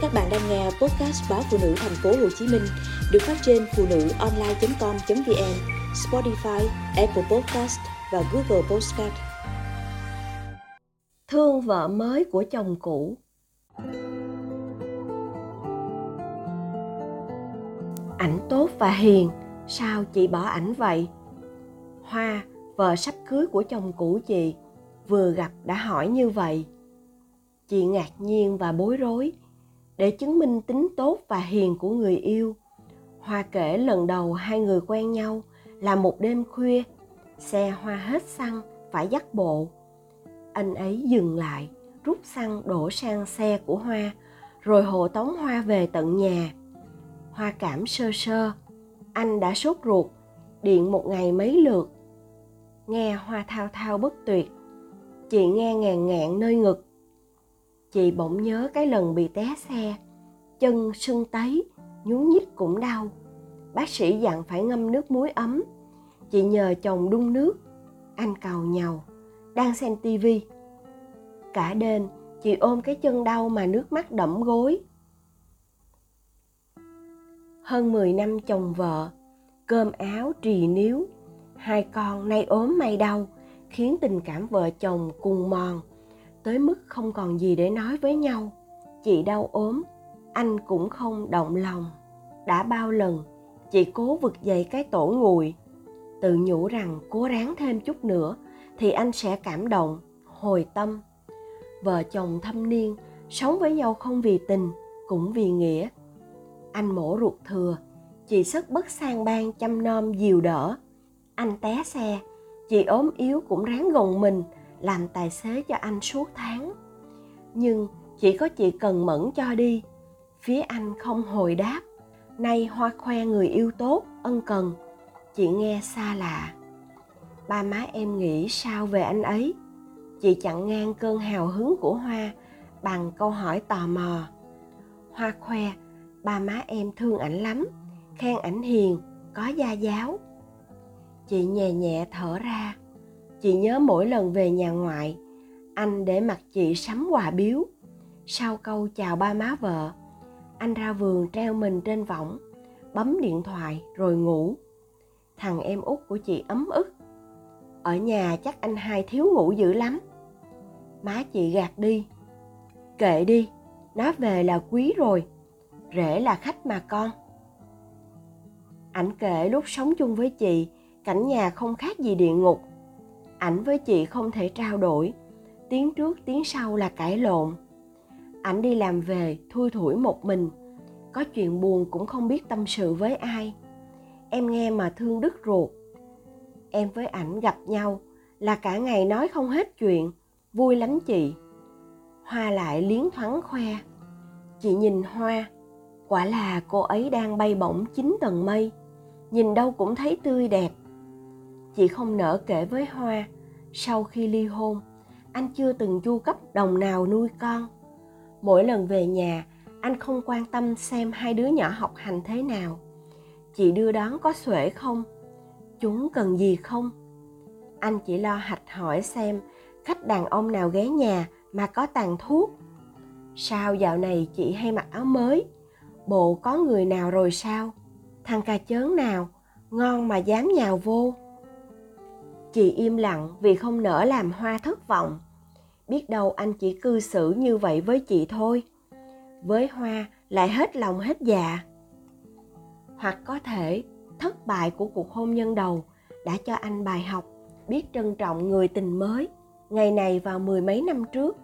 Các bạn đang nghe podcast báo phụ nữ thành phố Hồ Chí Minh được phát trên phụ nữ online.com.vn, Spotify, Apple Podcast và Google Podcast. Thương vợ mới của chồng cũ. Ảnh tốt và hiền, sao chị bỏ ảnh vậy? Hoa, vợ sắp cưới của chồng cũ chị, vừa gặp đã hỏi như vậy. Chị ngạc nhiên và bối rối để chứng minh tính tốt và hiền của người yêu. Hoa kể lần đầu hai người quen nhau là một đêm khuya, xe hoa hết xăng, phải dắt bộ. Anh ấy dừng lại, rút xăng đổ sang xe của hoa, rồi hộ tống hoa về tận nhà. Hoa cảm sơ sơ, anh đã sốt ruột, điện một ngày mấy lượt? Nghe hoa thao thao bất tuyệt, chị nghe ngàn ngạn nơi ngực chị bỗng nhớ cái lần bị té xe. Chân sưng tấy nhún nhích cũng đau. Bác sĩ dặn phải ngâm nước muối ấm. Chị nhờ chồng đun nước. Anh cào nhàu đang xem tivi cả đêm, chị ôm cái chân đau mà nước mắt đẫm gối. Hơn 10 năm chồng vợ, cơm áo trì níu. Hai con nay ốm may đau, khiến tình cảm vợ chồng cùng mòn tới mức không còn gì để nói với nhau. Chị đau ốm, anh cũng không động lòng. Đã bao lần, chị cố vực dậy cái tổ nguội tự nhủ rằng cố ráng thêm chút nữa, thì anh sẽ cảm động, hồi tâm. Vợ chồng thâm niên, sống với nhau không vì tình, cũng vì nghĩa. Anh mổ ruột thừa, chị sức bất sang ban chăm nom dìu đỡ. Anh té xe, chị ốm yếu cũng ráng gồng mình làm tài xế cho anh suốt tháng. Nhưng chỉ có chị cần mẫn cho đi. Phía anh không hồi đáp. Nay hoa khoe người yêu tốt, ân cần. Chị nghe xa lạ. Ba má em nghĩ sao về anh ấy? Chị chặn ngang cơn hào hứng của hoa bằng câu hỏi tò mò. Hoa khoe, ba má em thương ảnh lắm, khen ảnh hiền, có gia giáo. Chị nhẹ nhẹ thở ra chị nhớ mỗi lần về nhà ngoại, anh để mặt chị sắm quà biếu. Sau câu chào ba má vợ, anh ra vườn treo mình trên võng, bấm điện thoại rồi ngủ. Thằng em út của chị ấm ức. Ở nhà chắc anh hai thiếu ngủ dữ lắm. Má chị gạt đi. Kệ đi, nó về là quý rồi, rể là khách mà con. Ảnh kể lúc sống chung với chị, cảnh nhà không khác gì địa ngục ảnh với chị không thể trao đổi. Tiếng trước, tiếng sau là cãi lộn. Ảnh đi làm về, thui thủi một mình. Có chuyện buồn cũng không biết tâm sự với ai. Em nghe mà thương đứt ruột. Em với ảnh gặp nhau là cả ngày nói không hết chuyện. Vui lắm chị. Hoa lại liến thoáng khoe. Chị nhìn hoa. Quả là cô ấy đang bay bổng chín tầng mây. Nhìn đâu cũng thấy tươi đẹp chị không nỡ kể với hoa. Sau khi ly hôn, anh chưa từng chu cấp đồng nào nuôi con. Mỗi lần về nhà, anh không quan tâm xem hai đứa nhỏ học hành thế nào. Chị đưa đón có xuể không? Chúng cần gì không? Anh chỉ lo hạch hỏi xem khách đàn ông nào ghé nhà mà có tàn thuốc. Sao dạo này chị hay mặc áo mới? Bộ có người nào rồi sao? Thằng cà chớn nào, ngon mà dám nhào vô chị im lặng vì không nỡ làm hoa thất vọng. Biết đâu anh chỉ cư xử như vậy với chị thôi. Với hoa lại hết lòng hết dạ. Hoặc có thể thất bại của cuộc hôn nhân đầu đã cho anh bài học, biết trân trọng người tình mới. Ngày này vào mười mấy năm trước,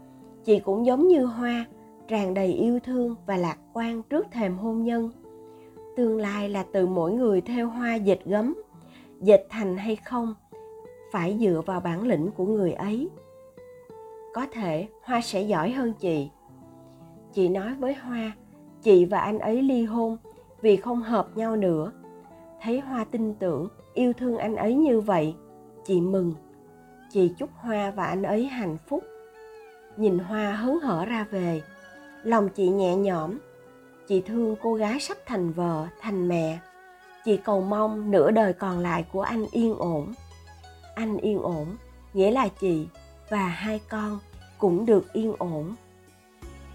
chị cũng giống như hoa, tràn đầy yêu thương và lạc quan trước thềm hôn nhân. Tương lai là từ mỗi người theo hoa dệt gấm dệt thành hay không phải dựa vào bản lĩnh của người ấy. Có thể hoa sẽ giỏi hơn chị. Chị nói với hoa, chị và anh ấy ly hôn vì không hợp nhau nữa. Thấy hoa tin tưởng, yêu thương anh ấy như vậy, chị mừng. Chị chúc hoa và anh ấy hạnh phúc. Nhìn hoa hớn hở ra về, lòng chị nhẹ nhõm. Chị thương cô gái sắp thành vợ, thành mẹ. Chị cầu mong nửa đời còn lại của anh yên ổn anh yên ổn nghĩa là chị và hai con cũng được yên ổn.